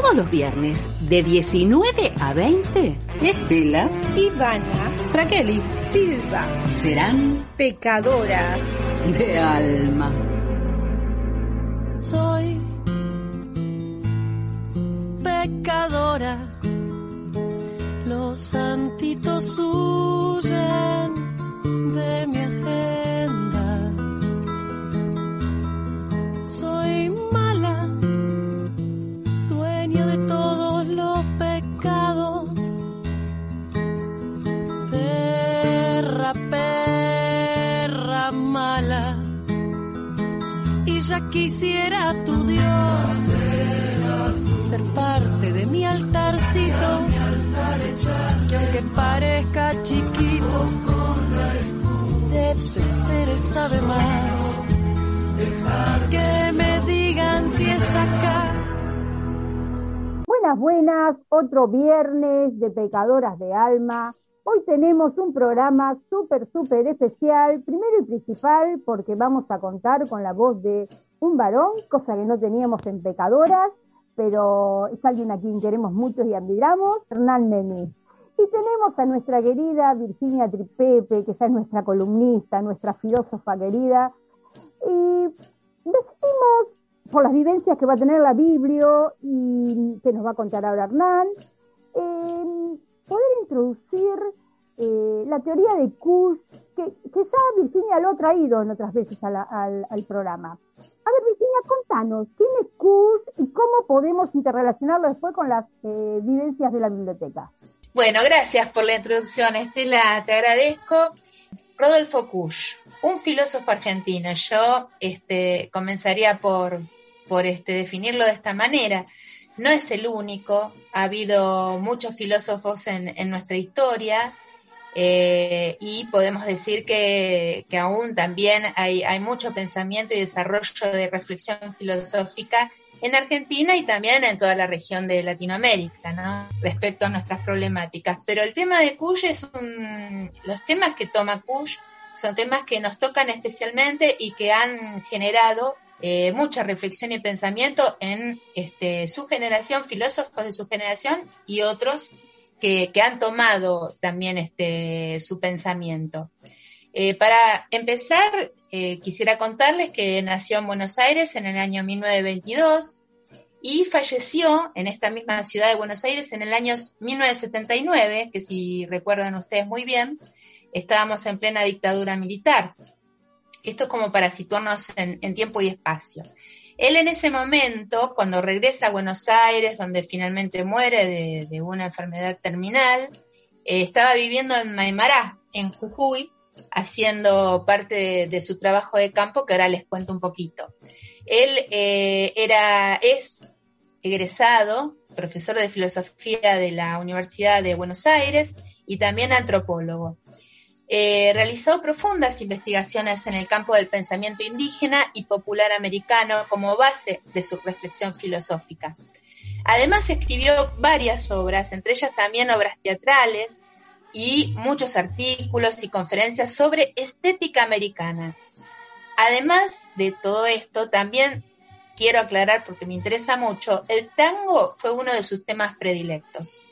todos los viernes de 19 a 20, Estela, Ivana, Fraqueli, Silva serán pecadoras de alma. Soy pecadora. Los santitos huyen ya quisiera tu Dios ser parte de mi altarcito. Que parezca chiquito, de placeres sabe más. Que me digan si es acá. Buenas, buenas, otro viernes de Pecadoras de Alma. Hoy tenemos un programa súper, súper especial, primero y principal, porque vamos a contar con la voz de un varón, cosa que no teníamos en Pecadoras, pero es alguien a quien queremos mucho y admiramos, Hernán Nemi. Y tenemos a nuestra querida Virginia Tripepe, que ya es nuestra columnista, nuestra filósofa querida, y decidimos, por las vivencias que va a tener la Biblia y que nos va a contar ahora Hernán, eh, poder introducir eh, la teoría de Kush, que, ya Virginia lo ha traído en otras veces al, programa. A ver, Virginia, contanos, ¿quién es Kush y cómo podemos interrelacionarlo después con las eh, vivencias de la biblioteca? Bueno, gracias por la introducción, Estela, te agradezco. Rodolfo Kusch, un filósofo argentino. Yo este, comenzaría por, por este, definirlo de esta manera. No es el único, ha habido muchos filósofos en, en nuestra historia eh, y podemos decir que, que aún también hay, hay, mucho pensamiento y desarrollo de reflexión filosófica en Argentina y también en toda la región de Latinoamérica, ¿no? Respecto a nuestras problemáticas. Pero el tema de Kush es un, los temas que toma Kush son temas que nos tocan especialmente y que han generado eh, mucha reflexión y pensamiento en este, su generación, filósofos de su generación y otros que, han tomado también este, su pensamiento. Eh, para empezar, eh, quisiera contarles que nació en Buenos Aires en el año 1922 y falleció en esta misma ciudad de Buenos Aires en el año 1979, que si recuerdan ustedes muy bien, estábamos en plena dictadura militar. Esto es como para situarnos en, tiempo y espacio. Él en ese momento, cuando regresa a Buenos Aires, donde finalmente muere de, una enfermedad terminal, eh, estaba viviendo en Maimará, en Jujuy, haciendo parte de, de, su trabajo de campo, que ahora les cuento un poquito. Él eh, era, es egresado, profesor de filosofía de la Universidad de Buenos Aires y también antropólogo. Eh, realizó profundas investigaciones en el campo del pensamiento indígena y popular americano como base de su reflexión filosófica. Además escribió varias obras, entre ellas también obras teatrales y muchos artículos y conferencias sobre estética americana. Además de todo esto, también quiero aclarar, porque me interesa mucho, el tango fue uno de sus temas predilectos.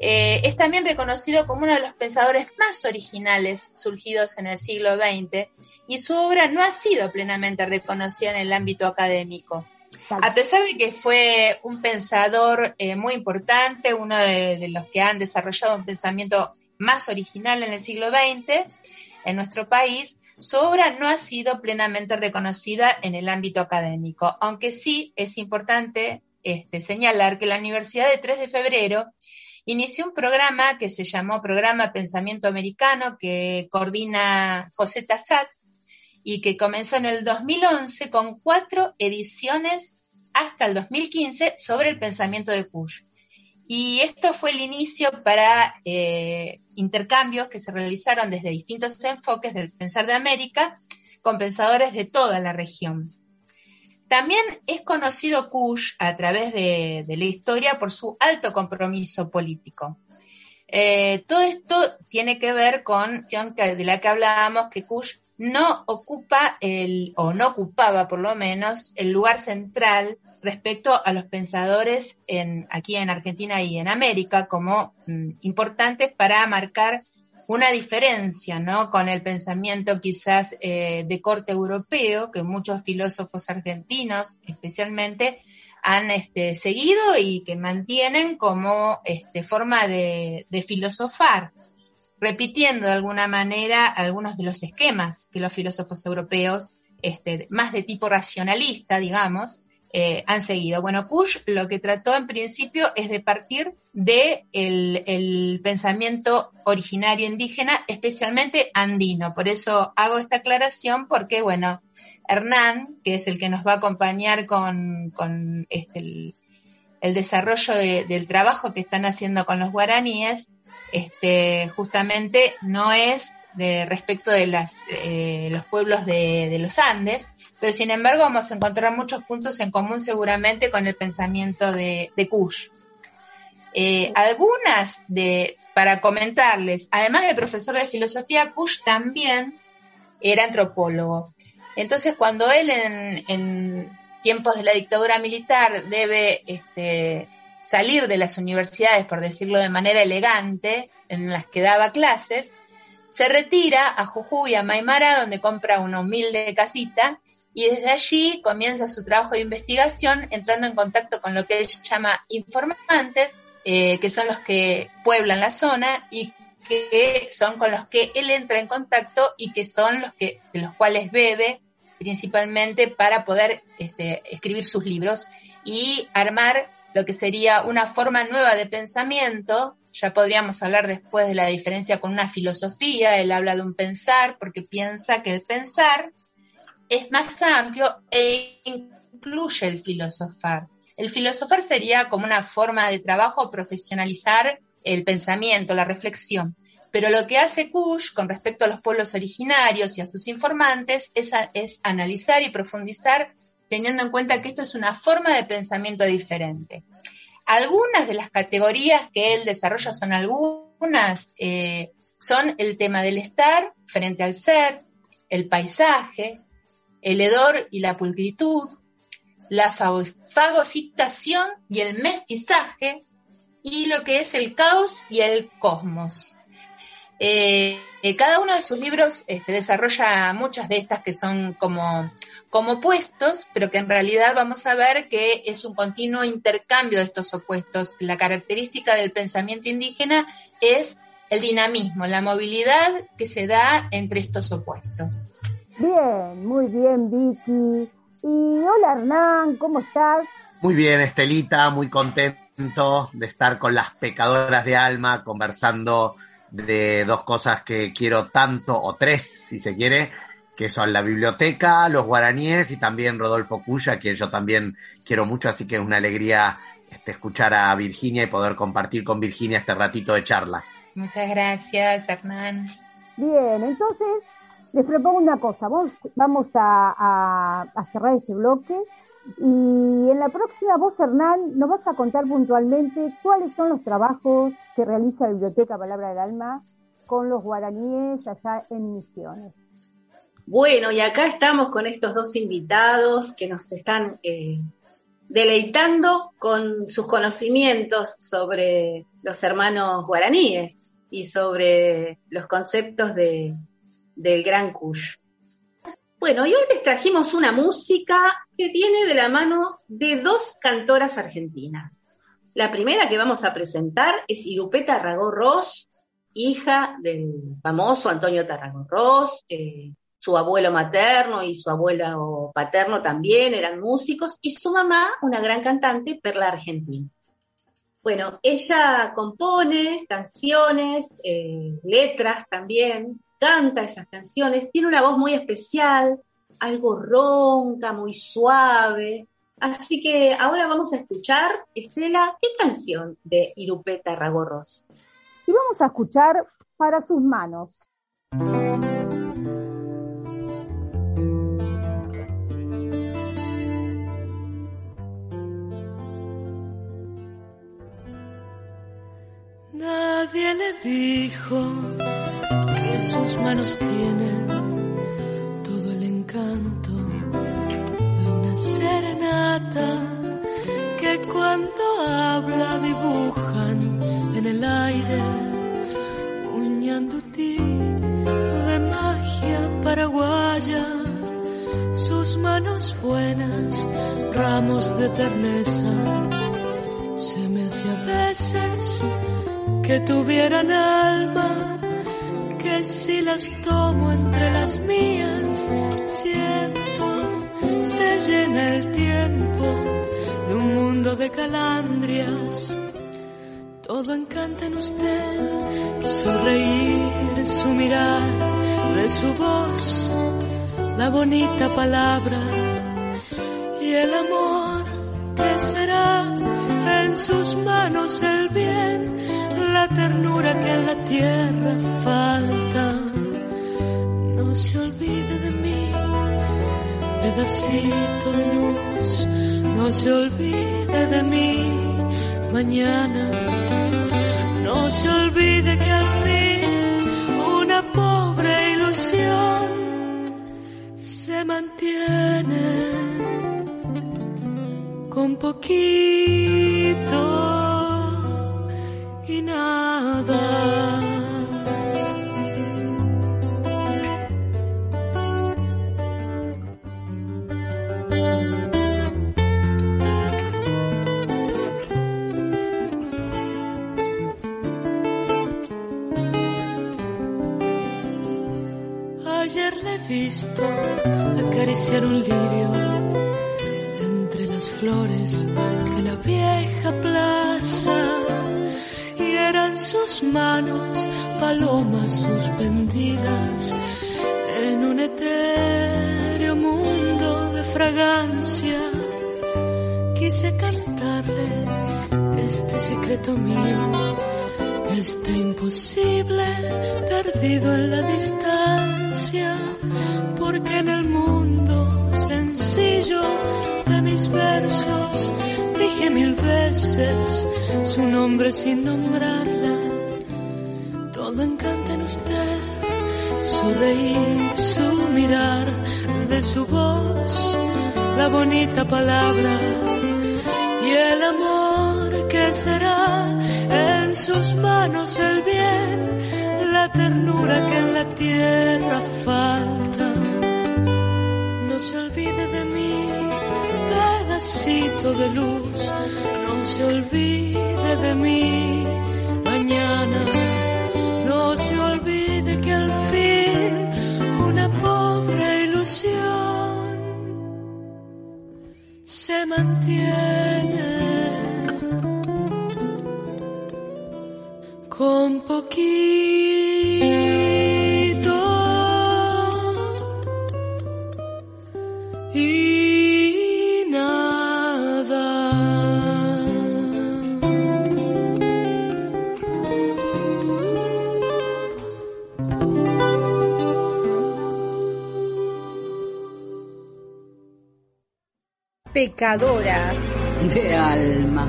Eh, es también reconocido como uno de los pensadores más originales surgidos en el siglo XX y su obra no ha sido plenamente reconocida en el ámbito académico. A pesar de que fue un pensador eh, muy importante, uno de, de, los que han desarrollado un pensamiento más original en el siglo XX en nuestro país, su obra no ha sido plenamente reconocida en el ámbito académico, aunque sí es importante este, señalar que la Universidad de 3 de Febrero inició un programa que se llamó Programa Pensamiento Americano, que coordina José Tassat y que comenzó en el 2011 con cuatro ediciones hasta el 2015 sobre el pensamiento de Kush. Y esto fue el inicio para eh, intercambios que se realizaron desde distintos enfoques del pensar de América con pensadores de toda la región. También es conocido Kush a través de, la historia por su alto compromiso político. Eh, todo esto tiene que ver con de la que hablábamos, que Kush no ocupa el, o no ocupaba por lo menos, el lugar central respecto a los pensadores en, aquí en Argentina y en América como mm, importantes para marcar una diferencia ¿no? con el pensamiento quizás eh, de corte europeo que muchos filósofos argentinos especialmente han este, seguido y que mantienen como este, forma de, filosofar, repitiendo de alguna manera algunos de los esquemas que los filósofos europeos, este, más de tipo racionalista, digamos, eh, han seguido. Bueno, Kush lo que trató en principio es de partir de el, pensamiento originario indígena, especialmente andino. Por eso hago esta aclaración porque, bueno, Hernán, que es el que nos va a acompañar con, este, el, desarrollo del trabajo que están haciendo con los guaraníes, este, justamente no es de respecto de las, eh, los pueblos de, los Andes, pero sin embargo vamos a encontrar muchos puntos en común seguramente con el pensamiento de, Kush. Eh, algunas de, para comentarles, además de profesor de filosofía, Kush también era antropólogo. Entonces, cuando él en, tiempos de la dictadura militar debe este, salir de las universidades, por decirlo de manera elegante, en las que daba clases, se retira a Jujuy, a Maimara, donde compra una humilde casita y desde allí comienza su trabajo de investigación entrando en contacto con lo que él llama informantes, eh, que son los que pueblan la zona y que son con los que él entra en contacto y que son los que de los cuales bebe principalmente para poder este, escribir sus libros y armar lo que sería una forma nueva de pensamiento. Ya podríamos hablar después de la diferencia con una filosofía. Él habla de un pensar porque piensa que el pensar es más amplio e incluye el filosofar. El filosofar sería como una forma de trabajo profesionalizar el pensamiento, la reflexión. Pero lo que hace Kush con respecto a los pueblos originarios y a sus informantes es, es analizar y profundizar teniendo en cuenta que esto es una forma de pensamiento diferente. Algunas de las categorías que él desarrolla son algunas, eh, son el tema del estar frente al ser, el paisaje, el hedor y la pulcritud, la fagocitación y el mestizaje, y lo que es el caos y el cosmos. Eh, eh, cada uno de sus libros este, desarrolla muchas de estas que son como, como opuestos, pero que en realidad vamos a ver que es un continuo intercambio de estos opuestos. La característica del pensamiento indígena es el dinamismo, la movilidad que se da entre estos opuestos. Bien, muy bien, Vicky. Y hola Hernán, ¿cómo estás? Muy bien, Estelita, muy contento de estar con las pecadoras de alma, conversando de dos cosas que quiero tanto, o tres, si se quiere, que son la biblioteca, los guaraníes y también Rodolfo Cuya, quien yo también quiero mucho, así que es una alegría este, escuchar a Virginia y poder compartir con Virginia este ratito de charla. Muchas gracias, Hernán. Bien, entonces les propongo una cosa, vamos, vamos a, cerrar este bloque y en la próxima vos, Hernán, nos vas a contar puntualmente cuáles son los trabajos que realiza la Biblioteca Palabra del Alma con los guaraníes allá en Misiones. Bueno, y acá estamos con estos dos invitados que nos están eh, deleitando con sus conocimientos sobre los hermanos guaraníes y sobre los conceptos de, del Gran Kush. Bueno, y hoy les trajimos una música que viene de la mano de dos cantoras argentinas. La primera que vamos a presentar es Irupé Tarragó hija del famoso Antonio Tarragó eh, su abuelo materno y su abuelo paterno también eran músicos, y su mamá, una gran cantante, Perla Argentina. Bueno, ella compone canciones, eh, letras también, canta esas canciones, tiene una voz muy especial, algo ronca, muy suave. Así que ahora vamos a escuchar, Estela, ¿qué canción de Irupeta Ragorros? Y vamos a escuchar Para sus manos. No. Nadie le dijo sus manos tienen todo el encanto de una serenata que cuando habla dibujan en el aire un ñandutí de magia paraguaya sus manos buenas ramos de terneza. Se me hace a veces que tuvieran alma, que si las tomo entre las mías, siento, se llena el tiempo de un mundo de calandrias. Todo encanta en usted, su reír, su mirar, de su voz, la bonita palabra y el amor que será en sus manos el bien la ternura que en la tierra falta. Se olvide de mí, pedacito de luz, no se olvide de mí mañana. No se olvide que al fin una pobre ilusión se mantiene con poquito manos palomas suspendidas en un etéreo mundo de fragancia. Quise cantarle este secreto mío, este imposible perdido en la distancia, porque en el mundo sencillo de mis versos dije mil veces su nombre sin nombrarla. Su su mirar, de su voz, la bonita palabra y el amor que será en sus manos el bien, la ternura que en la tierra falta. No se olvide de mí, pedacito de luz, no se olvide de mí se mantiene con poquito. Y Pecadoras. de alma.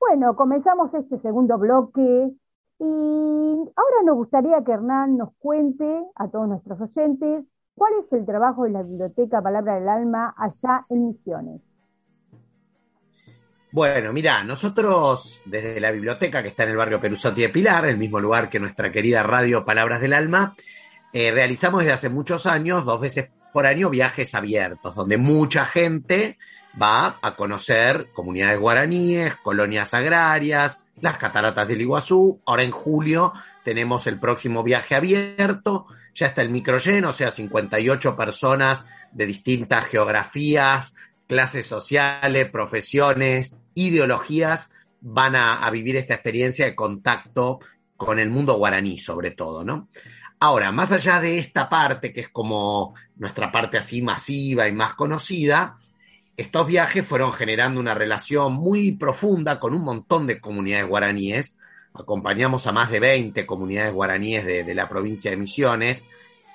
Bueno, comenzamos este segundo bloque y ahora nos gustaría que Hernán nos cuente a todos nuestros oyentes cuál es el trabajo de la Biblioteca Palabra del Alma allá en Misiones. Bueno, mira, nosotros desde la biblioteca que está en el barrio Perusotti de Pilar, el mismo lugar que nuestra querida radio Palabras del Alma, eh, realizamos desde hace muchos años, dos veces por año, viajes abiertos, donde mucha gente va a conocer comunidades guaraníes, colonias agrarias, las cataratas del Iguazú. Ahora en julio tenemos el próximo viaje abierto, ya está el micro lleno, o sea, 58 personas de distintas geografías, clases sociales, profesiones, ideologías van a, a, vivir esta experiencia de contacto con el mundo guaraní, sobre todo, ¿no? Ahora, más allá de esta parte, que es como nuestra parte así masiva y más conocida, estos viajes fueron generando una relación muy profunda con un montón de comunidades guaraníes. Acompañamos a más de 20 comunidades guaraníes de, de la provincia de Misiones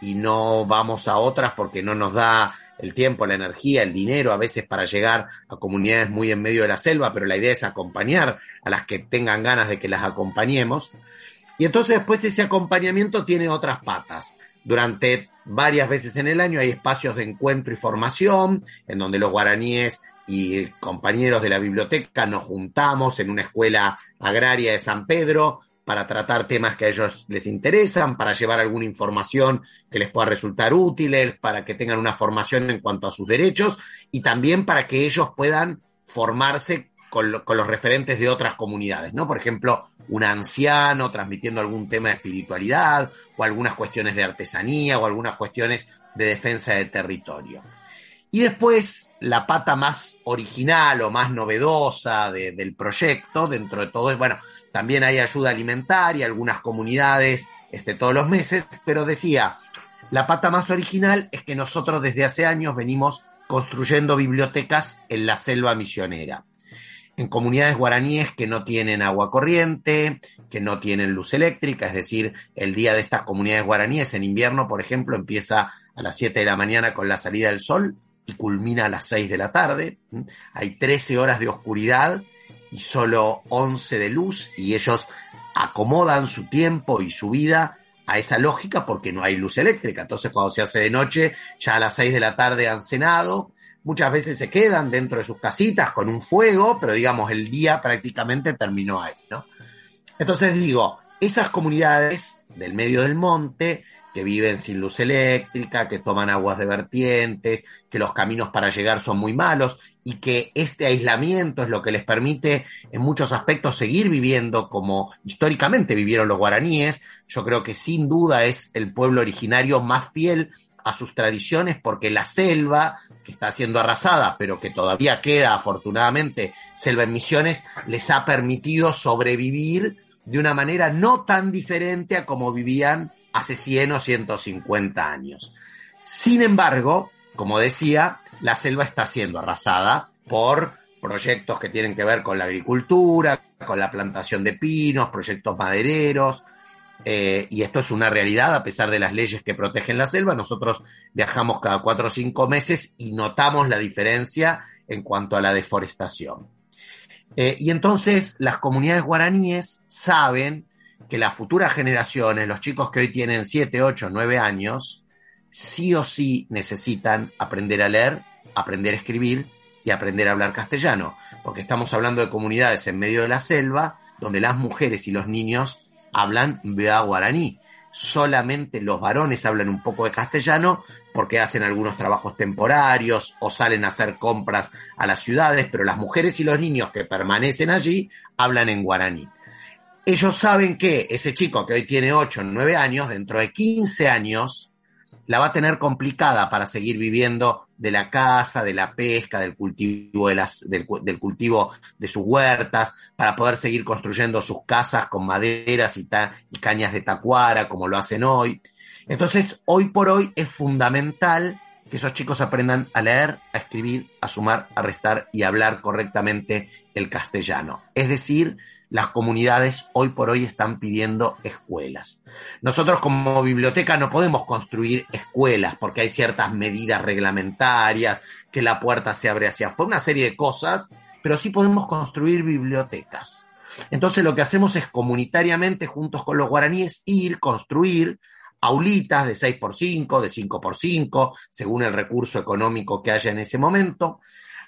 y no vamos a otras porque no nos da el tiempo, la energía, el dinero a veces para llegar a comunidades muy en medio de la selva, pero la idea es acompañar a las que tengan ganas de que las acompañemos. Y entonces después ese acompañamiento tiene otras patas. Durante varias veces en el año hay espacios de encuentro y formación en donde los guaraníes y compañeros de la biblioteca nos juntamos en una escuela agraria de San Pedro para tratar temas que a ellos les interesan, para llevar alguna información que les pueda resultar útil, para que tengan una formación en cuanto a sus derechos y también para que ellos puedan formarse con, con, los referentes de otras comunidades, ¿no? Por ejemplo, un anciano transmitiendo algún tema de espiritualidad o algunas cuestiones de artesanía o algunas cuestiones de defensa de territorio. Y después, la pata más original o más novedosa de, del proyecto, dentro de todo, bueno, también hay ayuda alimentaria, algunas comunidades este, todos los meses, pero decía, la pata más original es que nosotros desde hace años venimos construyendo bibliotecas en la selva misionera en comunidades guaraníes que no tienen agua corriente, que no tienen luz eléctrica, es decir, el día de estas comunidades guaraníes en invierno, por ejemplo, empieza a las 7 de la mañana con la salida del sol y culmina a las 6 de la tarde. Hay 13 horas de oscuridad y solo 11 de luz y ellos acomodan su tiempo y su vida a esa lógica porque no hay luz eléctrica. Entonces cuando se hace de noche, ya a las 6 de la tarde han cenado, muchas veces se quedan dentro de sus casitas con un fuego, pero digamos el día prácticamente terminó ahí, ¿no? Entonces digo, esas comunidades del medio del monte que viven sin luz eléctrica, que toman aguas de vertientes, que los caminos para llegar son muy malos y que este aislamiento es lo que les permite en muchos aspectos seguir viviendo como históricamente vivieron los guaraníes. Yo creo que sin duda es el pueblo originario más fiel a sus tradiciones porque la selva, que está siendo arrasada, pero que todavía queda afortunadamente selva en misiones, les ha permitido sobrevivir de una manera no tan diferente a como vivían hace 100 o 150 años. Sin embargo, como decía, la selva está siendo arrasada por proyectos que tienen que ver con la agricultura, con la plantación de pinos, proyectos madereros, eh, y esto es una realidad a pesar de las leyes que protegen la selva. Nosotros viajamos cada cuatro o cinco meses y notamos la diferencia en cuanto a la deforestación. Eh, y entonces las comunidades guaraníes saben que las futuras generaciones, los chicos que hoy tienen 7, 8, 9 años, sí o sí necesitan aprender a leer, aprender a escribir y aprender a hablar castellano, porque estamos hablando de comunidades en medio de la selva donde las mujeres y los niños hablan Bea guaraní. Solamente los varones hablan un poco de castellano porque hacen algunos trabajos temporarios o salen a hacer compras a las ciudades, pero las mujeres y los niños que permanecen allí hablan en guaraní ellos saben que ese chico que hoy tiene 8 o 9 años, dentro de 15 años, la va a tener complicada para seguir viviendo de la casa, de la pesca, del cultivo de, las, del, cultivo de sus huertas, para poder seguir construyendo sus casas con maderas y, y cañas de tacuara, como lo hacen hoy. Entonces, hoy por hoy es fundamental que esos chicos aprendan a leer, a escribir, a sumar, a restar y a hablar correctamente el castellano. Es decir, las comunidades hoy por hoy están pidiendo escuelas. Nosotros como biblioteca no podemos construir escuelas porque hay ciertas medidas reglamentarias, que la puerta se abre hacia afuera, una serie de cosas, pero sí podemos construir bibliotecas. Entonces lo que hacemos es comunitariamente, juntos con los guaraníes, ir, construir aulitas de 6x5, de 5x5, según el recurso económico que haya en ese momento,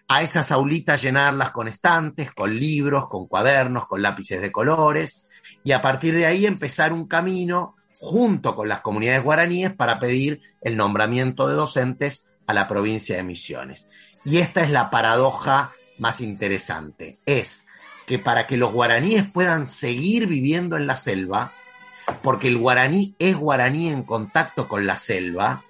a esas aulitas llenarlas con estantes, con libros, con cuadernos, con lápices de colores, y a partir de ahí empezar un camino junto con las comunidades guaraníes para pedir el nombramiento de docentes a la provincia de Misiones. Y esta es la paradoja más interesante, es que para que los guaraníes puedan seguir viviendo en la selva, porque el guaraní es guaraní en contacto con la selva,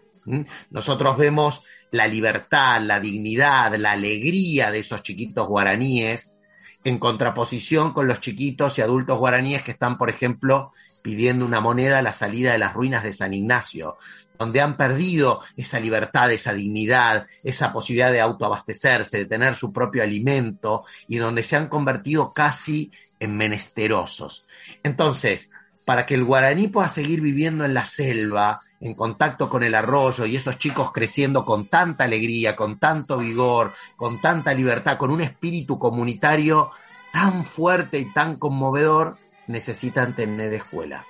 nosotros vemos la libertad, la dignidad, la alegría de esos chiquitos guaraníes, en contraposición con los chiquitos y adultos guaraníes que están, por ejemplo, pidiendo una moneda a la salida de las ruinas de San Ignacio, donde han perdido esa libertad, esa dignidad, esa posibilidad de autoabastecerse, de tener su propio alimento y donde se han convertido casi en menesterosos. Entonces, para que el guaraní pueda seguir viviendo en la selva, en contacto con el arroyo y esos chicos creciendo con tanta alegría, con tanto vigor, con tanta libertad, con un espíritu comunitario tan fuerte y tan conmovedor, necesitan tener escuela.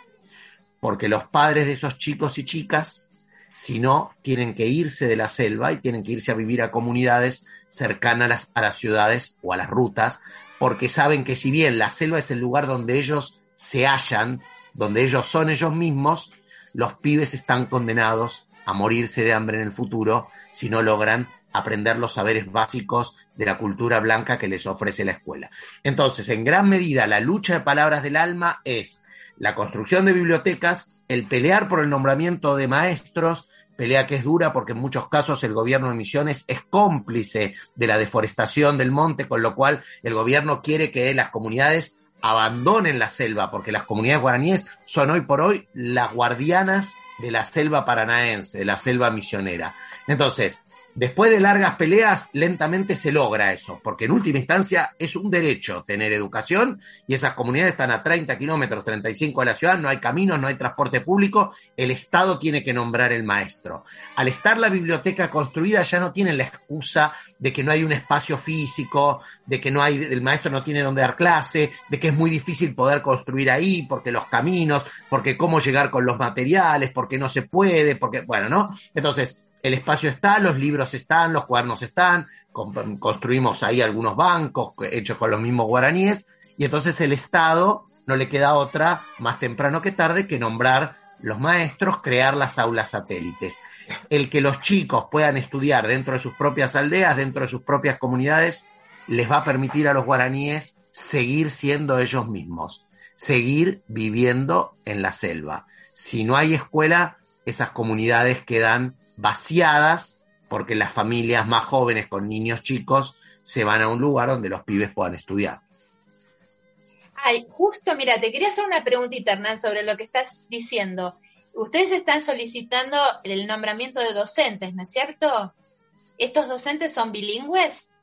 Porque los padres de esos chicos y chicas, si no, tienen que irse de la selva y tienen que irse a vivir a comunidades cercanas a las, a las ciudades o a las rutas, porque saben que si bien la selva es el lugar donde ellos se hallan, donde ellos son ellos mismos, los pibes están condenados a morirse de hambre en el futuro si no logran aprender los saberes básicos de la cultura blanca que les ofrece la escuela. Entonces, en gran medida, la lucha de palabras del alma es la construcción de bibliotecas, el pelear por el nombramiento de maestros, pelea que es dura porque en muchos casos el gobierno de Misiones es cómplice de la deforestación del monte, con lo cual el gobierno quiere que las comunidades abandonen la selva, porque las comunidades guaraníes son hoy por hoy las guardianas de la selva paranaense, de la selva misionera. Entonces, Después de largas peleas, lentamente se logra eso, porque en última instancia es un derecho tener educación y esas comunidades están a 30 kilómetros, 35 de la ciudad, no hay caminos, no hay transporte público, el Estado tiene que nombrar el maestro. Al estar la biblioteca construida ya no tienen la excusa de que no hay un espacio físico, de que no hay, el maestro no tiene donde dar clase, de que es muy difícil poder construir ahí, porque los caminos, porque cómo llegar con los materiales, porque no se puede, porque, bueno, ¿no? Entonces, el espacio está, los libros están, los cuadernos están, construimos ahí algunos bancos hechos con los mismos guaraníes, y entonces el Estado no le queda otra, más temprano que tarde, que nombrar los maestros, crear las aulas satélites. El que los chicos puedan estudiar dentro de sus propias aldeas, dentro de sus propias comunidades, les va a permitir a los guaraníes seguir siendo ellos mismos, seguir viviendo en la selva. Si no hay escuela, esas comunidades quedan vaciadas porque las familias más jóvenes con niños chicos se van a un lugar donde los pibes puedan estudiar. Ay, justo, mira, te quería hacer una preguntita, Hernán, sobre lo que estás diciendo. Ustedes están solicitando el nombramiento de docentes, ¿no es cierto? ¿Estos docentes son bilingües?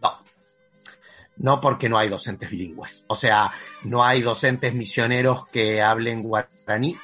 No. No porque no hay docentes bilingües. O sea, no hay docentes misioneros que hablen guaraní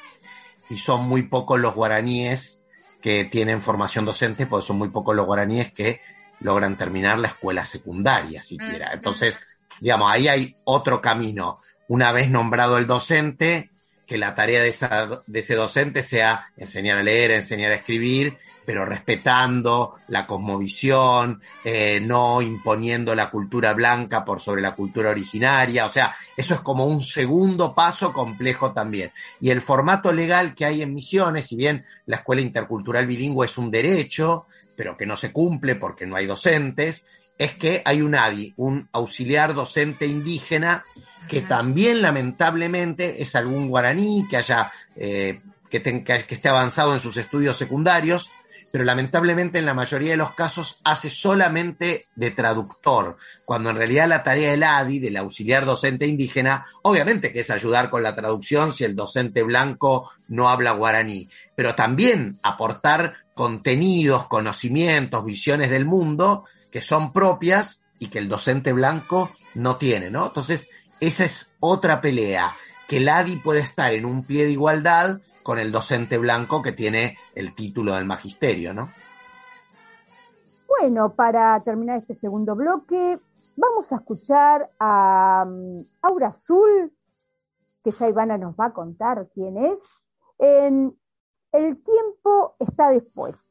y son muy pocos los guaraníes que tienen formación docente, porque son muy pocos los guaraníes que logran terminar la escuela secundaria siquiera. Entonces, digamos, ahí hay otro camino. Una vez nombrado el docente, que la tarea de, esa, de ese docente sea enseñar a leer, enseñar a escribir, pero respetando la cosmovisión, eh, no imponiendo la cultura blanca por sobre la cultura originaria. O sea, eso es como un segundo paso complejo también. Y el formato legal que hay en Misiones, si bien la escuela intercultural bilingüe es un derecho, pero que no se cumple porque no hay docentes, es que hay un ADI, un auxiliar docente indígena, que también lamentablemente es algún guaraní que haya eh, que, que esté avanzado en sus estudios secundarios, pero lamentablemente en la mayoría de los casos hace solamente de traductor, cuando en realidad la tarea del ADI, del auxiliar docente indígena, obviamente que es ayudar con la traducción si el docente blanco no habla guaraní, pero también aportar contenidos, conocimientos, visiones del mundo que son propias y que el docente blanco no tiene, ¿no? Entonces, esa es otra pelea, que el ADI puede estar en un pie de igualdad con el docente blanco que tiene el título del magisterio, ¿no? Bueno, para terminar este segundo bloque, vamos a escuchar a um, Aura Azul, que ya Ivana nos va a contar quién es, en El tiempo está después.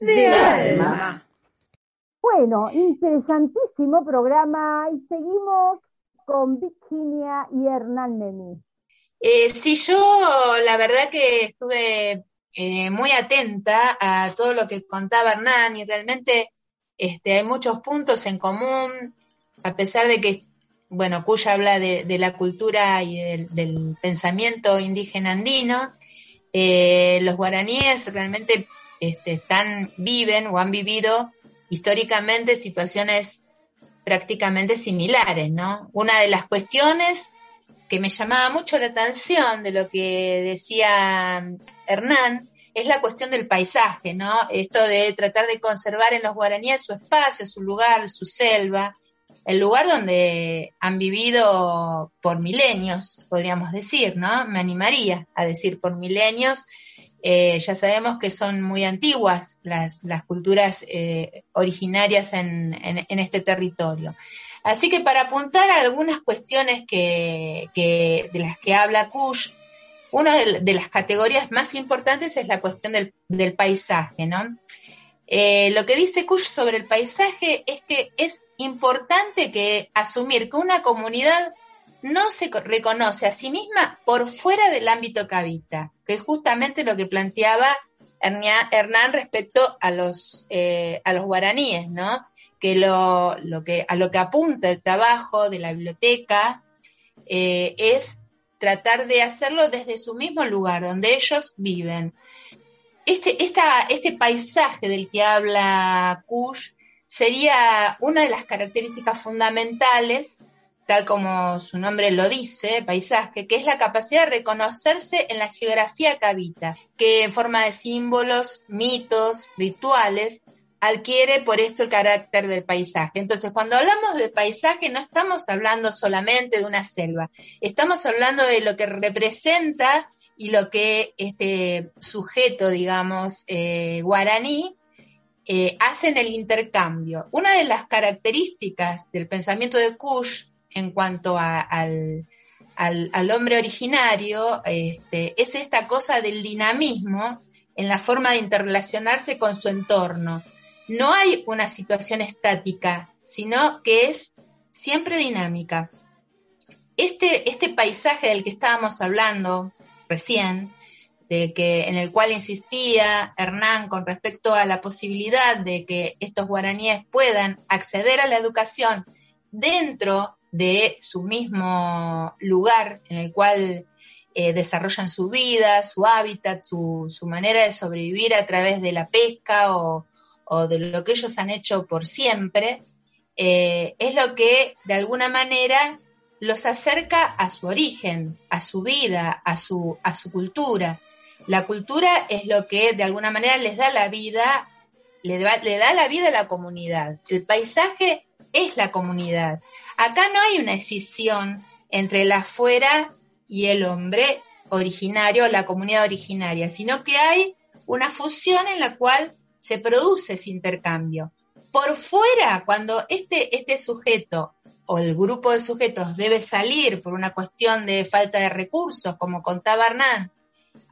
De alma. Bueno, interesantísimo programa y seguimos con Virginia y Hernán Nemi. Eh, sí, yo la verdad que estuve eh, muy atenta a todo lo que contaba Hernán y realmente este, hay muchos puntos en común, a pesar de que, bueno, Cuya habla de, la cultura y del, pensamiento indígena andino, eh, los guaraníes realmente este, están, viven o han vivido históricamente situaciones prácticamente similares, ¿no? Una de las cuestiones que me llamaba mucho la atención de lo que decía Hernán es la cuestión del paisaje, ¿no? Esto de tratar de conservar en los guaraníes su espacio, su lugar, su selva, el lugar donde han vivido por milenios, podríamos decir, ¿no? Me animaría a decir por milenios eh, ya sabemos que son muy antiguas las, culturas eh, originarias en, este territorio. Así que para apuntar a algunas cuestiones que, de las que habla Kush, una de, las categorías más importantes es la cuestión del, paisaje, ¿no? Eh, lo que dice Kush sobre el paisaje es que es importante que asumir que una comunidad no se reconoce a sí misma por fuera del ámbito que habita, que es justamente lo que planteaba Hernán respecto a los, eh, a los guaraníes, ¿no? Que, lo, que a lo que apunta el trabajo de la biblioteca eh, es tratar de hacerlo desde su mismo lugar, donde ellos viven. Este, este paisaje del que habla Kush sería una de las características fundamentales tal como su nombre lo dice, paisaje, que es la capacidad de reconocerse en la geografía que habita, que en forma de símbolos, mitos, rituales, adquiere por esto el carácter del paisaje. Entonces, cuando hablamos de paisaje, no estamos hablando solamente de una selva, estamos hablando de lo que representa y lo que este sujeto, digamos, eh, guaraní, eh, hace en el intercambio. Una de las características del pensamiento de Kush en cuanto al, hombre originario este, es esta cosa del dinamismo en la forma de interrelacionarse con su entorno. No hay una situación estática, sino que es siempre dinámica. Este, este paisaje del que estábamos hablando recién, de que, en el cual insistía Hernán con respecto a la posibilidad de que estos guaraníes puedan acceder a la educación dentro de su mismo lugar en el cual eh, desarrollan su vida, su hábitat, su, manera de sobrevivir a través de la pesca o, de lo que ellos han hecho por siempre, eh, es lo que de alguna manera los acerca a su origen, a su vida, a su, a su cultura. La cultura es lo que de alguna manera les da la vida, le le da la vida a la comunidad. El paisaje es la comunidad. Acá no hay una escisión entre la afuera y el hombre originario, la comunidad originaria, sino que hay una fusión en la cual se produce ese intercambio. Por fuera, cuando este, este sujeto o el grupo de sujetos debe salir por una cuestión de falta de recursos, como contaba Hernán,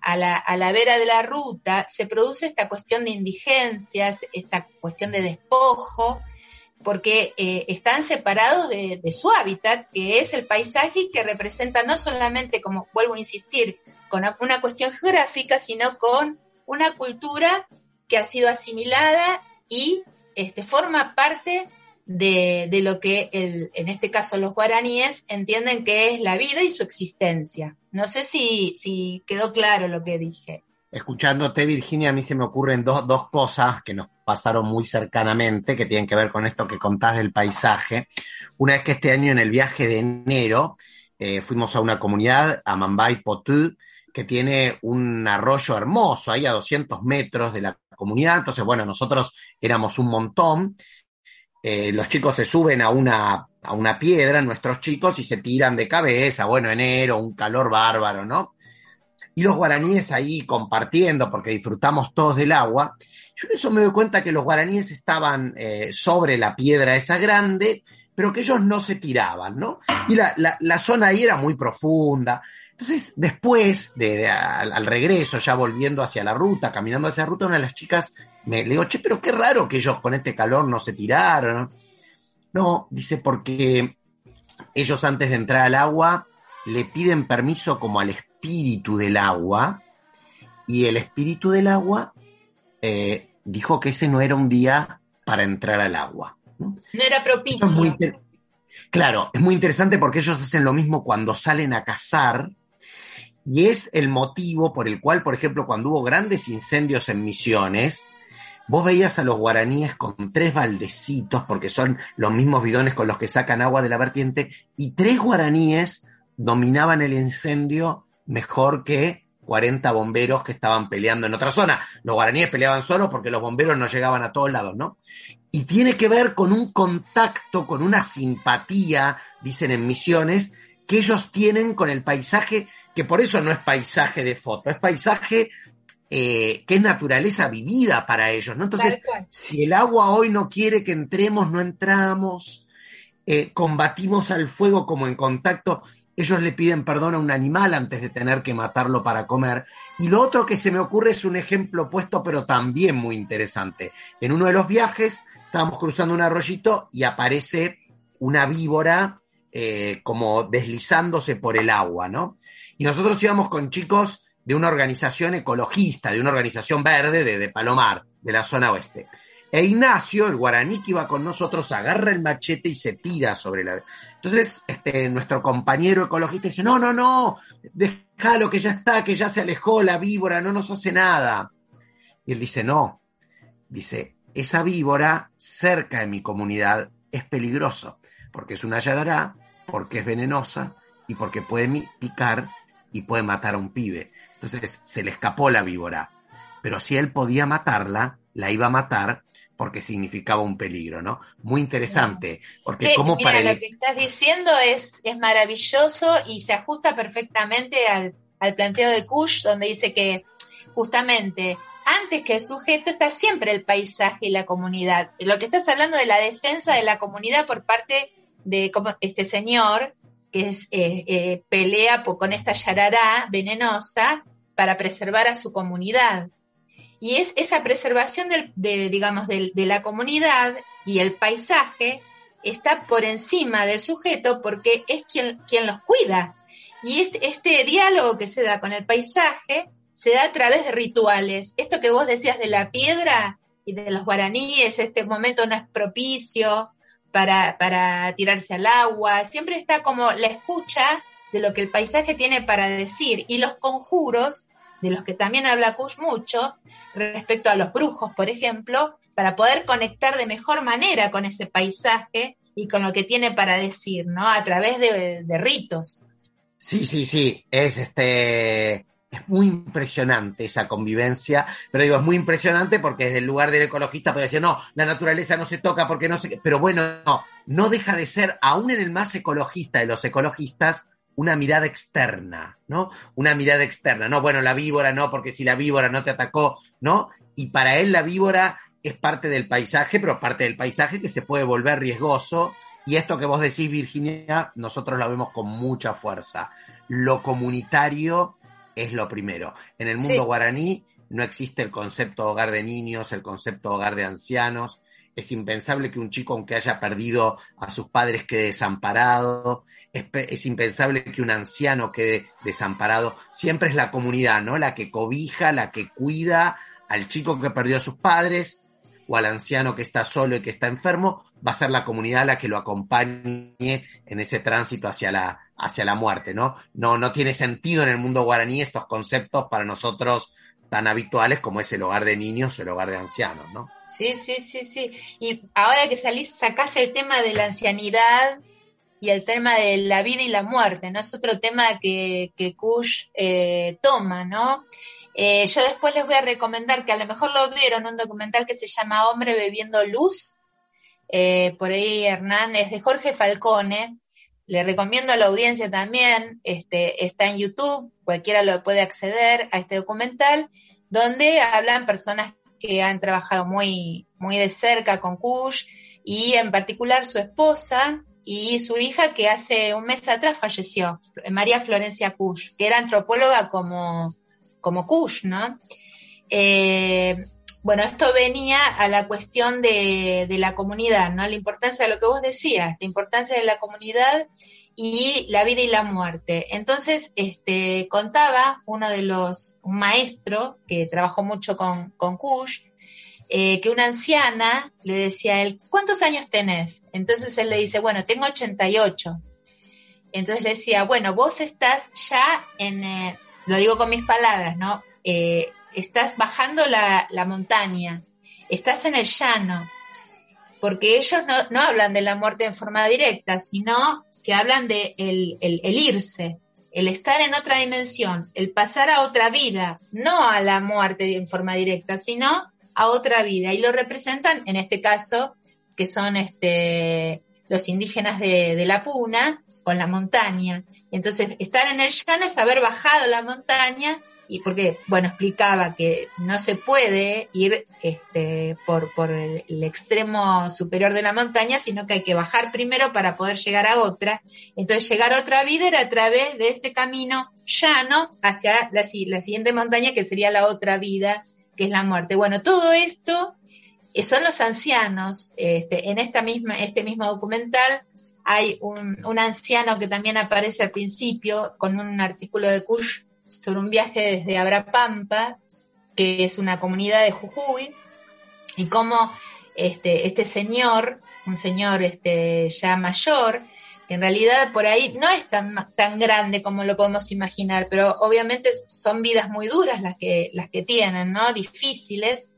a la, a la vera de la ruta, se produce esta cuestión de indigencias, esta cuestión de despojo, porque eh, están separados de, su hábitat, que es el paisaje que representa no solamente, como vuelvo a insistir, con una cuestión geográfica, sino con una cultura que ha sido asimilada y este, forma parte de, lo que en este caso los guaraníes entienden que es la vida y su existencia. No sé si, si quedó claro lo que dije. Escuchándote, Virginia, a mí se me ocurren dos, dos cosas que nos pasaron muy cercanamente, que tienen que ver con esto que contás del paisaje. Una es que este año en el viaje de enero eh, fuimos a una comunidad, a Mambay Potú, que tiene un arroyo hermoso, ahí a 200 metros de la comunidad. Entonces, bueno, nosotros éramos un montón. Eh, los chicos se suben a una, a una piedra, nuestros chicos, y se tiran de cabeza. Bueno, enero, un calor bárbaro, ¿no? y los guaraníes ahí compartiendo porque disfrutamos todos del agua. Yo en eso me doy cuenta que los guaraníes estaban eh, sobre la piedra esa grande, pero que ellos no se tiraban, ¿no? Y la, zona ahí era muy profunda. Entonces, después, de, al, regreso, ya volviendo hacia la ruta, caminando hacia la ruta, una de las chicas me le digo, che, pero qué raro que ellos con este calor no se tiraron. No, dice, porque ellos antes de entrar al agua le piden permiso como al espíritu del agua y el espíritu del agua eh, dijo que ese no era un día para entrar al agua. No, era propicio. claro, es muy interesante porque ellos hacen lo mismo cuando salen a cazar y es el motivo por el cual, por ejemplo, cuando hubo grandes incendios en Misiones, vos veías a los guaraníes con tres baldecitos, porque son los mismos bidones con los que sacan agua de la vertiente, y tres guaraníes dominaban el incendio mejor que 40 bomberos que estaban peleando en otra zona. Los guaraníes peleaban solos porque los bomberos no llegaban a todos lados, ¿no? Y tiene que ver con un contacto, con una simpatía, dicen en misiones, que ellos tienen con el paisaje, que por eso no es paisaje de foto, es paisaje eh, que es naturaleza vivida para ellos, ¿no? Entonces, si el agua hoy no quiere que entremos, no entramos, eh, combatimos al fuego como en contacto ellos le piden perdón a un animal antes de tener que matarlo para comer. Y lo otro que se me ocurre es un ejemplo opuesto, pero también muy interesante. En uno de los viajes estábamos cruzando un arroyito y aparece una víbora eh, como deslizándose por el agua, ¿no? Y nosotros íbamos con chicos de una organización ecologista, de una organización verde de, Palomar, de la zona oeste. E Ignacio, el guaraní que iba con nosotros, agarra el machete y se tira sobre la... Entonces, este, nuestro compañero ecologista dice, no, no, no, déjalo que ya está, que ya se alejó la víbora, no nos hace nada. Y él dice, no, dice, esa víbora cerca de mi comunidad es peligroso, porque es una yarará, porque es venenosa y porque puede picar y puede matar a un pibe. Entonces se le escapó la víbora. Pero si él podía matarla, la iba a matar porque significaba un peligro, ¿no? Muy interesante, porque como para lo que estás diciendo es, es maravilloso y se ajusta perfectamente al, al planteo de Kush, donde dice que justamente antes que el sujeto está siempre el paisaje y la comunidad. Lo que estás hablando de la defensa de la comunidad por parte de este señor que es, eh, eh, pelea con esta yarará venenosa para preservar a su comunidad. Y es esa preservación del, de, digamos, de, la comunidad y el paisaje está por encima del sujeto porque es quien, quien los cuida. Y este, diálogo que se da con el paisaje se da a través de rituales. Esto que vos decías de la piedra y de los guaraníes, este momento no es propicio para, para tirarse al agua, siempre está como la escucha de lo que el paisaje tiene para decir y los conjuros de los que también habla Kush mucho, respecto a los brujos, por ejemplo, para poder conectar de mejor manera con ese paisaje y con lo que tiene para decir, ¿no? A través de, ritos. Sí, sí, sí, es este, es muy impresionante esa convivencia, pero digo, es muy impresionante porque desde el lugar del ecologista puede decir, no, la naturaleza no se toca porque no sé pero bueno, no, no deja de ser, aún en el más ecologista de los ecologistas, una mirada externa, ¿no? Una mirada externa, no, bueno, la víbora no, porque si la víbora no te atacó, ¿no? Y para él la víbora es parte del paisaje, pero parte del paisaje que se puede volver riesgoso. Y esto que vos decís, Virginia, nosotros lo vemos con mucha fuerza. Lo comunitario es lo primero. En el mundo guaraní no existe el concepto hogar de niños, el concepto hogar de ancianos. Es impensable que un chico, aunque haya perdido a sus padres, quede desamparado es, impensable que un anciano quede desamparado. Siempre es la comunidad, ¿no? La que cobija, la que cuida al chico que perdió a sus padres o al anciano que está solo y que está enfermo, va a ser la comunidad la que lo acompañe en ese tránsito hacia la, hacia la muerte, ¿no? No, no tiene sentido en el mundo guaraní estos conceptos para nosotros tan habituales como es el hogar de niños o el hogar de ancianos, ¿no? Sí, sí, sí, sí. Y ahora que salís, sacás el tema de la ancianidad, y el tema de la vida y la muerte, ¿no? Es otro tema que, que Kush eh, toma, ¿no? Eh, yo después les voy a recomendar que a lo mejor lo vieron, un documental que se llama Hombre bebiendo luz, eh, por ahí Hernán, es de Jorge Falcone, le recomiendo a la audiencia también, este, está en YouTube, cualquiera lo puede acceder a este documental, donde hablan personas que han trabajado muy, muy de cerca con Kush y en particular su esposa, y su hija que hace un mes atrás falleció, María Florencia Kusch, que era antropóloga como, como Kusch, ¿no? Eh, bueno, esto venía a la cuestión de, de, la comunidad, ¿no? La importancia de lo que vos decías, la importancia de la comunidad y la vida y la muerte. Entonces, este, contaba uno de los, un maestro que trabajó mucho con, con Kush, eh, que una anciana le decía a él, ¿cuántos años tenés? Entonces él le dice, bueno, tengo 88. Entonces le decía, bueno, vos estás ya en, eh, lo digo con mis palabras, ¿no? Eh, estás bajando la, la, montaña, estás en el llano, porque ellos no, no, hablan de la muerte en forma directa, sino que hablan de el, el, irse, el estar en otra dimensión, el pasar a otra vida, no a la muerte en forma directa, sino a otra vida. Y lo representan, en este caso, que son este, los indígenas de, de la Puna, con la montaña. Entonces, estar en el llano es haber bajado la montaña y porque, bueno, explicaba que no se puede ir este, por, por el, extremo superior de la montaña, sino que hay que bajar primero para poder llegar a otra. Entonces, llegar a otra vida era a través de este camino llano hacia la, siguiente montaña, que sería la otra vida, que es la muerte. Bueno, todo esto son los ancianos. Este, en esta misma, este mismo documental hay un, un anciano que también aparece al principio con un artículo de Kush sobre un viaje desde Abrapampa, que es una comunidad de Jujuy, y cómo este, este señor, un señor este, ya mayor, que en realidad por ahí no es tan, tan grande como lo podemos imaginar, pero obviamente son vidas muy duras las que, las que tienen, ¿no? Difíciles,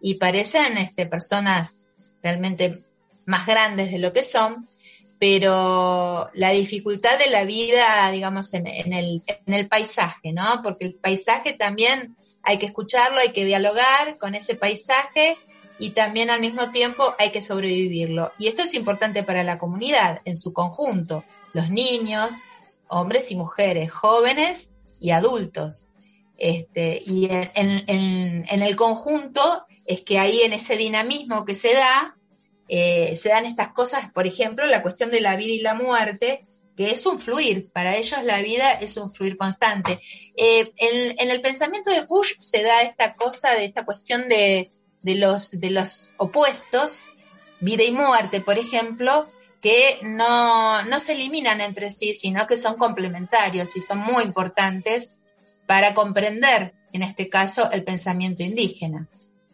y parecen este, personas realmente más grandes de lo que son, pero la dificultad de la vida, digamos, en, el, en, el, paisaje, ¿no? Porque el paisaje también hay que escucharlo, hay que dialogar con ese paisaje y también al mismo tiempo hay que sobrevivirlo. Y esto es importante para la comunidad en su conjunto, los niños, hombres y mujeres, jóvenes y adultos. Este, y en, en, en el conjunto es que ahí en ese dinamismo que se da, eh, se dan estas cosas, por ejemplo, la cuestión de la vida y la muerte, que es un fluir, para ellos la vida es un fluir constante. Eh, en, el pensamiento de Bush se da esta cosa de esta cuestión de, de, los, de los opuestos, vida y muerte, por ejemplo, que no, no se eliminan entre sí, sino que son complementarios y son muy importantes para comprender, en este caso, el pensamiento indígena.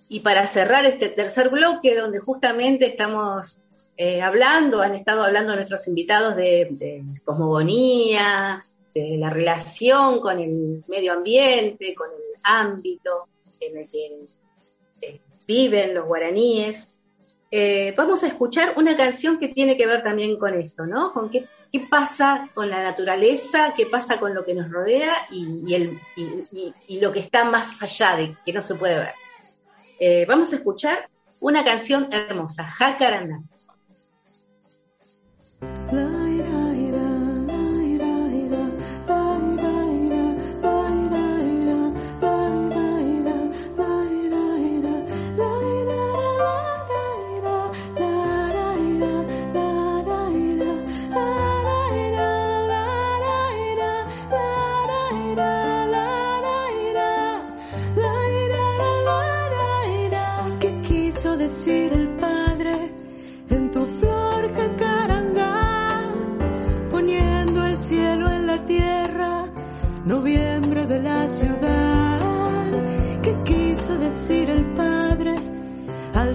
Y para cerrar este tercer bloque, donde justamente estamos eh, hablando, han estado hablando nuestros invitados de, cosmogonía, de la relación con el medio ambiente, con el ámbito en el que eh, viven los guaraníes. Eh, vamos a escuchar una canción que tiene que ver también con esto, ¿no? Con qué, pasa con la naturaleza, qué pasa con lo que nos rodea y lo que está más allá de que no se puede ver eh, vamos a escuchar una canción hermosa, Jacarandá.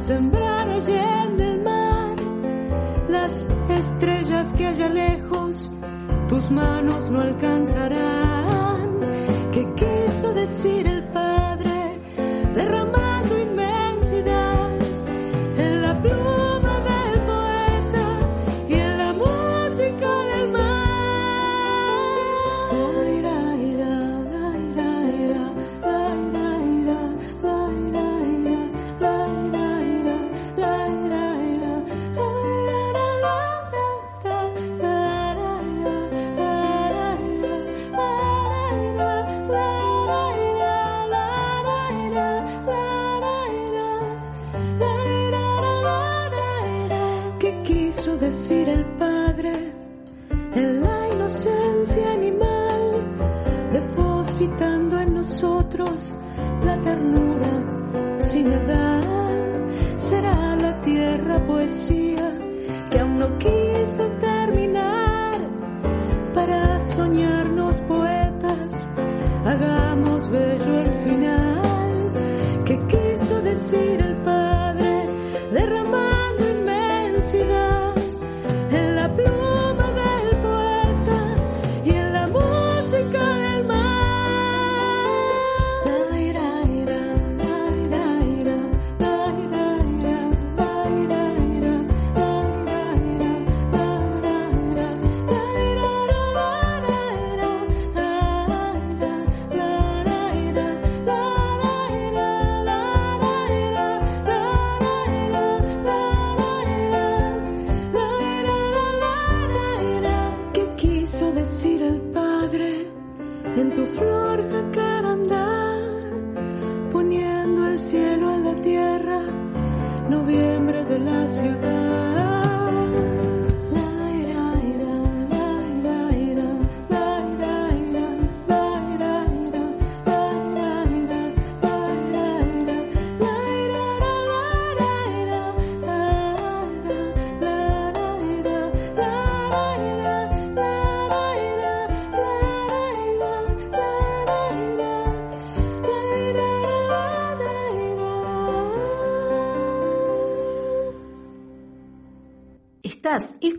Sembrar allá en el mar? Las estrellas que allá lejos tus manos no alcanzarán. ¿Qué quiso decir el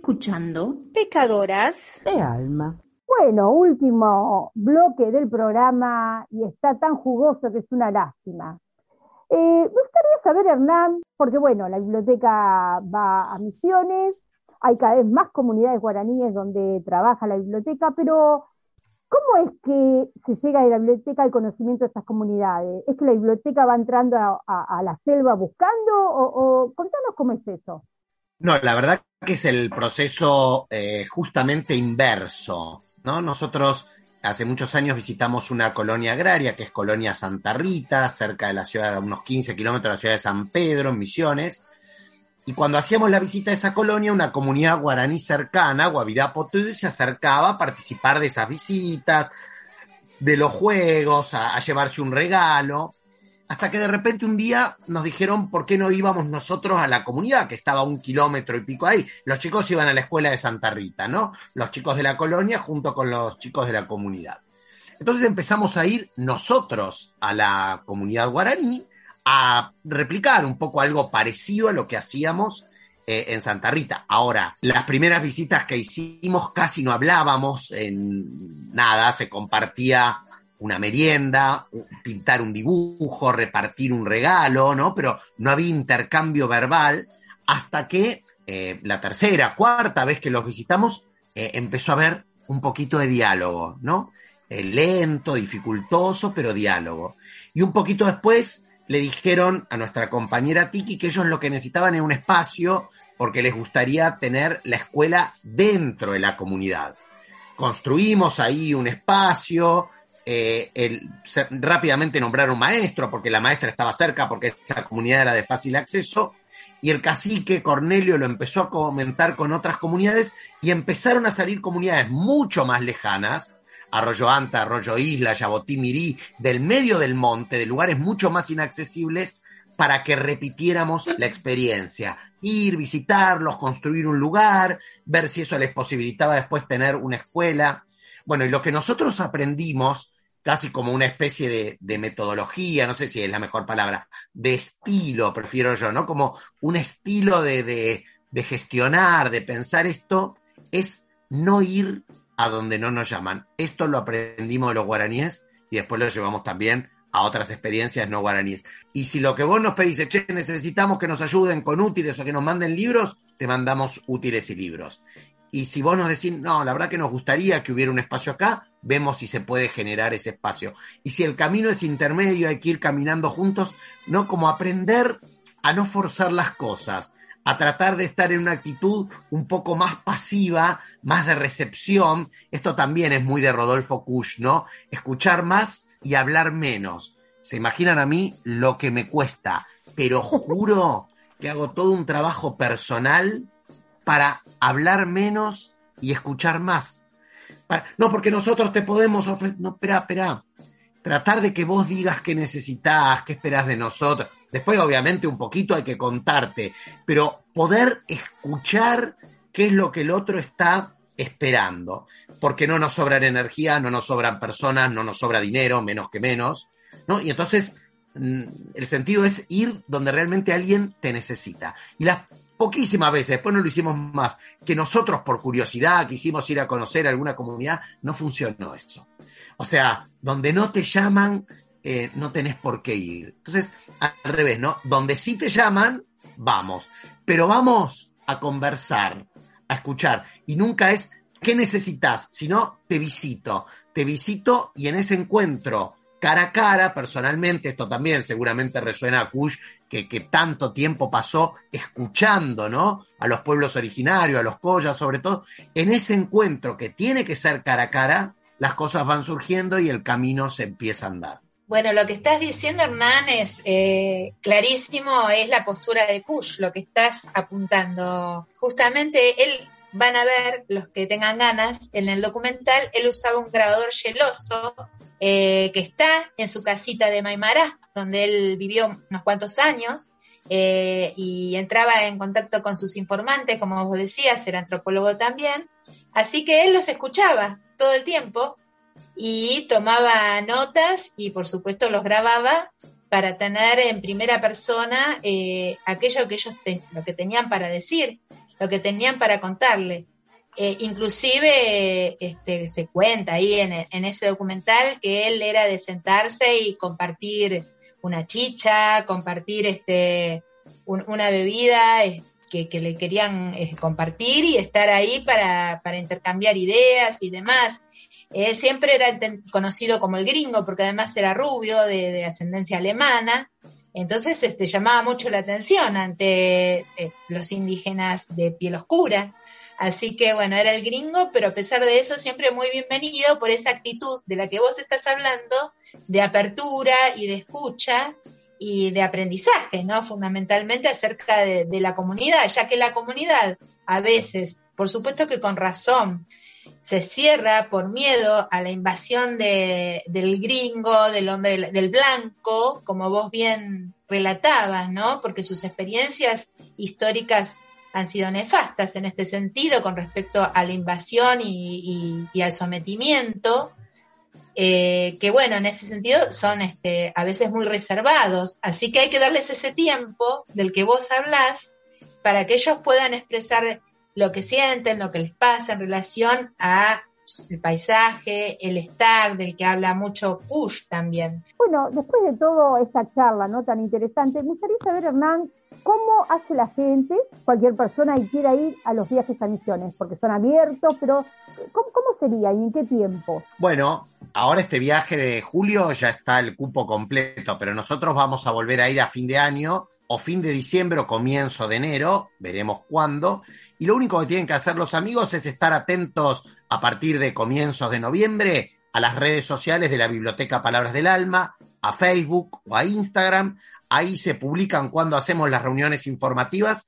escuchando Pecadoras de alma. Bueno, último bloque del programa y está tan jugoso que es una lástima. Eh, me gustaría saber, Hernán, porque bueno, la biblioteca va a misiones, hay cada vez más comunidades guaraníes donde trabaja la biblioteca, pero ¿cómo es que se llega a la biblioteca al conocimiento de estas comunidades? ¿Es que la biblioteca va entrando a, a- a la selva buscando? O, o contanos cómo es eso. No, la verdad que es el proceso eh, justamente inverso, ¿no? Nosotros hace muchos años visitamos una colonia agraria que es Colonia Santa Rita, cerca de la ciudad, a unos 15 kilómetros de la ciudad de San Pedro, en Misiones. Y cuando hacíamos la visita a esa colonia, una comunidad guaraní cercana, Guavirapotú, se acercaba a participar de esas visitas, de los juegos, a, a llevarse un regalo hasta que de repente un día nos dijeron por qué no íbamos nosotros a la comunidad, que estaba un kilómetro y pico ahí. Los chicos iban a la escuela de Santa Rita, ¿no? Los chicos de la colonia junto con los chicos de la comunidad. Entonces empezamos a ir nosotros a la comunidad guaraní a replicar un poco algo parecido a lo que hacíamos eh, en Santa Rita. Ahora, las primeras visitas que hicimos casi no hablábamos, en nada, se compartía una merienda, pintar un dibujo, repartir un regalo, ¿no? Pero no había intercambio verbal hasta que eh, la tercera, cuarta vez que los visitamos eh, empezó a haber un poquito de diálogo, ¿no? Eh, lento, dificultoso, pero diálogo. Y un poquito después le dijeron a nuestra compañera Tiki que ellos lo que necesitaban era un espacio porque les gustaría tener la escuela dentro de la comunidad. Construimos ahí un espacio, eh, el- se- rápidamente nombraron maestro porque la maestra estaba cerca porque esa comunidad era de fácil acceso y el cacique Cornelio lo empezó a comentar con otras comunidades y empezaron a salir comunidades mucho más lejanas, Arroyo Anta, Arroyo Isla, Yabotí Mirí, del medio del monte, de lugares mucho más inaccesibles, para que repitiéramos la experiencia. Ir, visitarlos, construir un lugar, ver si eso les posibilitaba después tener una escuela. Bueno, y lo que nosotros aprendimos, casi como una especie de, de metodología, no sé si es la mejor palabra, de estilo, prefiero yo, ¿no? Como un estilo de, de, de gestionar, de pensar esto, es no ir a donde no nos llaman. Esto lo aprendimos de los guaraníes y después lo llevamos también a otras experiencias no guaraníes. Y si lo que vos nos pedís es, che, necesitamos que nos ayuden con útiles o que nos manden libros, te mandamos útiles y libros. Y si vos nos decís, no, la verdad que nos gustaría que hubiera un espacio acá, vemos si se puede generar ese espacio. Y si el camino es intermedio, hay que ir caminando juntos, ¿no? Como aprender a no forzar las cosas, a tratar de estar en una actitud un poco más pasiva, más de recepción. Esto también es muy de Rodolfo Kusch, ¿no? Escuchar más y hablar menos. Se imaginan a mí lo que me cuesta, pero juro que hago todo un trabajo personal para hablar menos y escuchar más. No, porque nosotros te podemos ofrecer. No, espera, espera. Tratar de que vos digas qué necesitas, qué esperás de nosotros. Después, obviamente, un poquito hay que contarte, pero poder escuchar qué es lo que el otro está esperando. Porque no nos sobran energía, no nos sobran personas, no nos sobra dinero, menos que menos. ¿no? Y entonces, mm, el sentido es ir donde realmente alguien te necesita. Y las poquísimas veces, después no lo hicimos más, que nosotros por curiosidad quisimos ir a conocer alguna comunidad, no funcionó eso. O sea, donde no te llaman, eh, no tenés por qué ir. Entonces, al revés, ¿no? Donde sí te llaman, vamos. Pero vamos a conversar, a escuchar. Y nunca es, ¿qué necesitas? Sino, te visito. Te visito y en ese encuentro, cara a cara, personalmente, esto también seguramente resuena a Kush, que, tanto tiempo pasó escuchando, ¿no? A los pueblos originarios, a los collas, sobre todo. En ese encuentro que tiene que ser cara a cara, las cosas van surgiendo y el camino se empieza a andar. Bueno, lo que estás diciendo, Hernán, es eh, clarísimo, es la postura de Kush, lo que estás apuntando. Justamente él, van a ver, los que tengan ganas, en el documental, él usaba un grabador geloso eh, que está en su casita de Maimará, donde él vivió unos cuantos años, eh, y entraba en contacto con sus informantes, como vos decías, era antropólogo también, así que él los escuchaba todo el tiempo y tomaba notas y por supuesto los grababa para tener en primera persona eh, aquello que ellos lo que tenían para decir, lo que tenían para contarle. Eh, inclusive este, se cuenta ahí en, en ese documental que él era de sentarse y compartir una chicha, compartir este, un- una bebida que, que le querían eh, compartir y estar ahí para, para intercambiar ideas y demás. Él siempre era conocido como el gringo, porque además era rubio, de ascendencia alemana. Entonces este, llamaba mucho la atención ante eh, los indígenas de piel oscura. Así que bueno, era el gringo, pero a pesar de eso siempre muy bienvenido por esa actitud de la que vos estás hablando, de apertura y de escucha y de aprendizaje, ¿no? Fundamentalmente acerca de, de la comunidad, ya que la comunidad a veces, por supuesto que con razón, se cierra por miedo a la invasión de- del gringo, del hombre, del blanco, como vos bien relatabas, ¿no? Porque sus experiencias históricas han sido nefastas en este sentido con respecto a la invasión y, al sometimiento, eh, que bueno, en ese sentido son este, a veces muy reservados, así que hay que darles ese tiempo del que vos hablás para que ellos puedan expresar lo que sienten, lo que les pasa en relación a el paisaje, el estar, del que habla mucho Kush también. Bueno, después de toda esta charla no tan interesante, me gustaría saber, Hernán, cómo hace la gente, cualquier persona que quiera ir a los viajes a misiones, porque son abiertos, pero ¿cómo, cómo sería y en qué tiempo? Bueno, ahora este viaje de julio ya está el cupo completo, pero nosotros vamos a volver a ir a fin de año o fin de diciembre o comienzo de enero, veremos cuándo. Y lo único que tienen que hacer los amigos es estar atentos a partir de comienzos de noviembre a las redes sociales de la Biblioteca Palabras del Alma, a Facebook o a Instagram. Ahí se publican cuando hacemos las reuniones informativas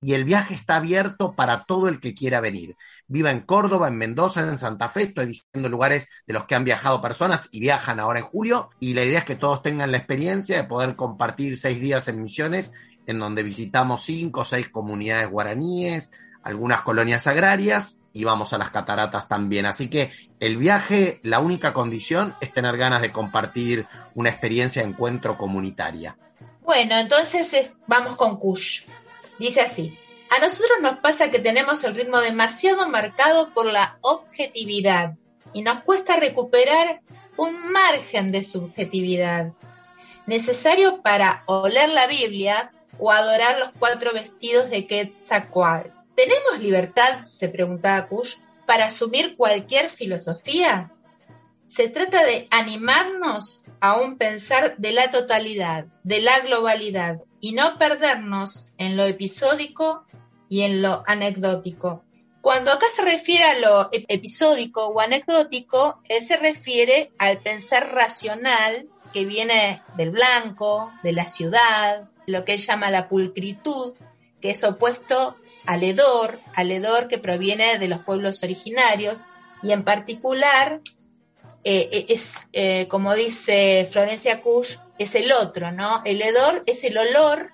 y el viaje está abierto para todo el que quiera venir. Viva en Córdoba, en Mendoza, en Santa Fe, estoy diciendo lugares de los que han viajado personas y viajan ahora en julio. Y la idea es que todos tengan la experiencia de poder compartir seis días en misiones, en donde visitamos cinco o seis comunidades guaraníes, algunas colonias agrarias y vamos a las cataratas también. Así que el viaje, la única condición es tener ganas de compartir una experiencia de encuentro comunitaria. Bueno, entonces vamos con Kush. Dice así, a nosotros nos pasa que tenemos el ritmo demasiado marcado por la objetividad y nos cuesta recuperar un margen de subjetividad necesario para oler la Biblia o adorar los cuatro vestidos de Quetzalcoatl. ¿Tenemos libertad, se preguntaba Kush, para asumir cualquier filosofía? Se trata de animarnos a un pensar de la totalidad, de la globalidad, y no perdernos en lo episódico y en lo anecdótico. Cuando acá se refiere a lo episódico o anecdótico, él se refiere al pensar racional que viene del blanco, de la ciudad, lo que él llama la pulcritud, que es opuesto al hedor, al hedor que proviene de los pueblos originarios y en particular eh, es, eh, como dice Florencia Kusch, es el otro, ¿no? El hedor es el olor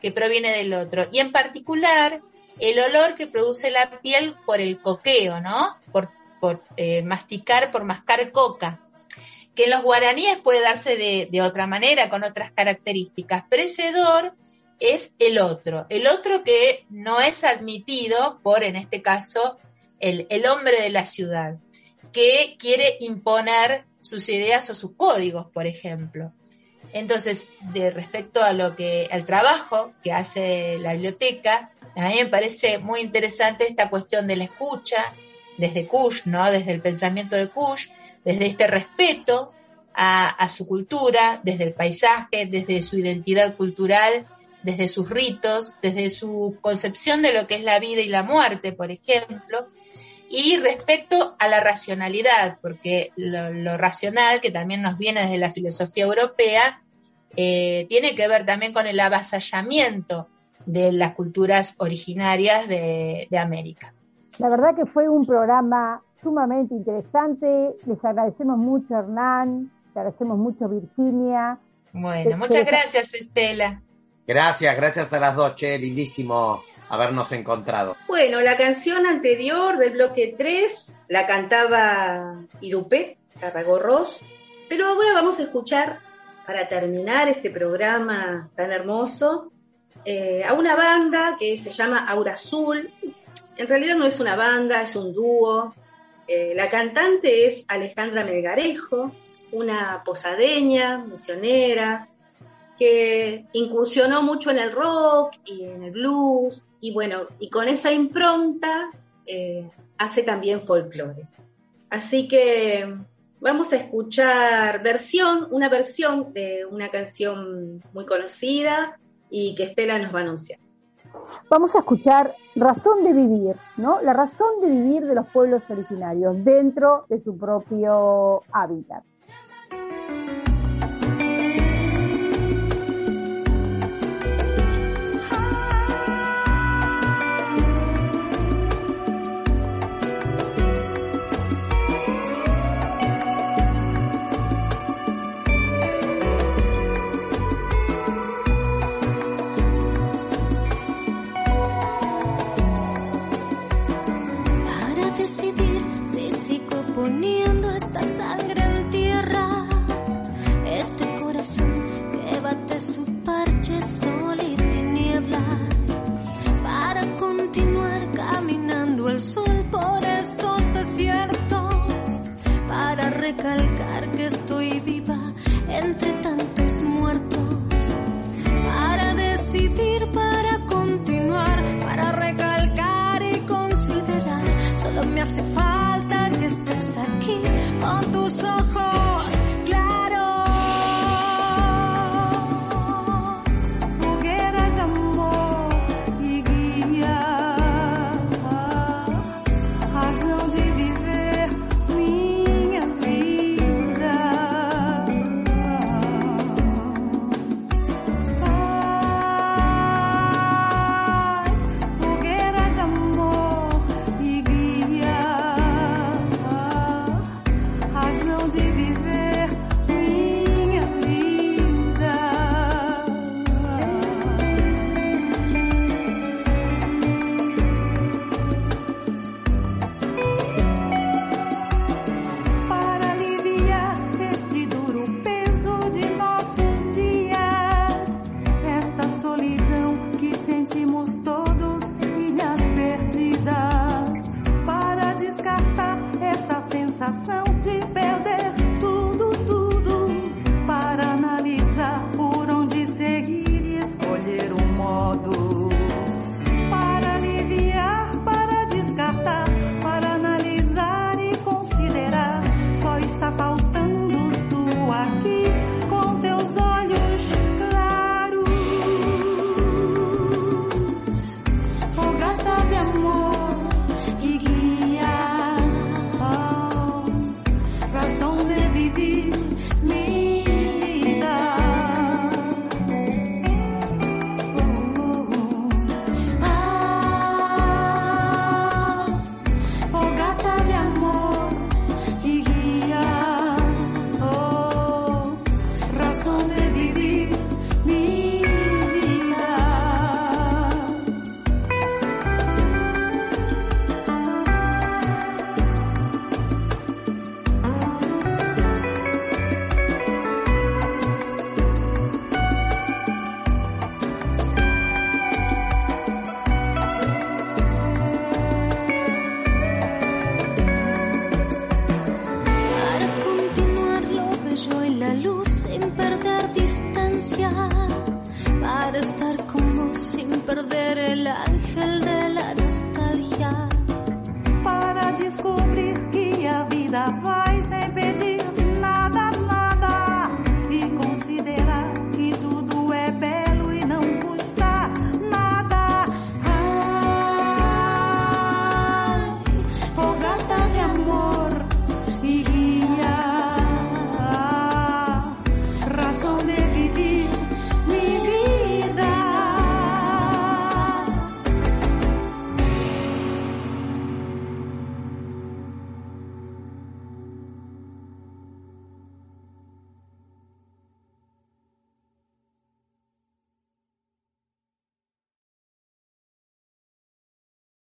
que proviene del otro y en particular el olor que produce la piel por el coqueo, ¿no? Por, por eh, masticar, por mascar coca que en los guaraníes puede darse de, otra manera, con otras características, pero ese hedor es el otro, el otro que no es admitido por, en este caso, el, hombre de la ciudad, que quiere imponer sus ideas o sus códigos, por ejemplo. Entonces, de respecto a lo que, al trabajo que hace la biblioteca, a mí me parece muy interesante esta cuestión de la escucha, desde Kush, ¿no? Desde el pensamiento de Kush, desde este respeto a, su cultura, desde el paisaje, desde su identidad cultural, desde sus ritos, desde su concepción de lo que es la vida y la muerte, por ejemplo, y respecto a la racionalidad, porque lo, racional, que también nos viene desde la filosofía europea, eh, tiene que ver también con el avasallamiento de las culturas originarias de América. La verdad que fue un programa sumamente interesante. Les agradecemos mucho, Hernán. Te agradecemos mucho, Virginia. Bueno, muchas gracias, Estela. Gracias, gracias a las dos, che, lindísimo habernos encontrado. Bueno, la canción anterior del bloque 3 la cantaba Irupé, Carragorros, pero ahora vamos a escuchar, para terminar este programa tan hermoso, eh, a una banda que se llama Aura Azul. En realidad no es una banda, es un dúo, eh, la cantante es Alejandra Melgarejo, una posadeña, misionera, que incursionó mucho en el rock y en el blues, y bueno, y con esa impronta eh, hace también folclore. Así que vamos a escuchar versión, una versión de una canción muy conocida y que Estela nos va a anunciar vamos a escuchar Razón de Vivir, ¿no? La razón de vivir de los pueblos originarios dentro de su propio hábitat. dunia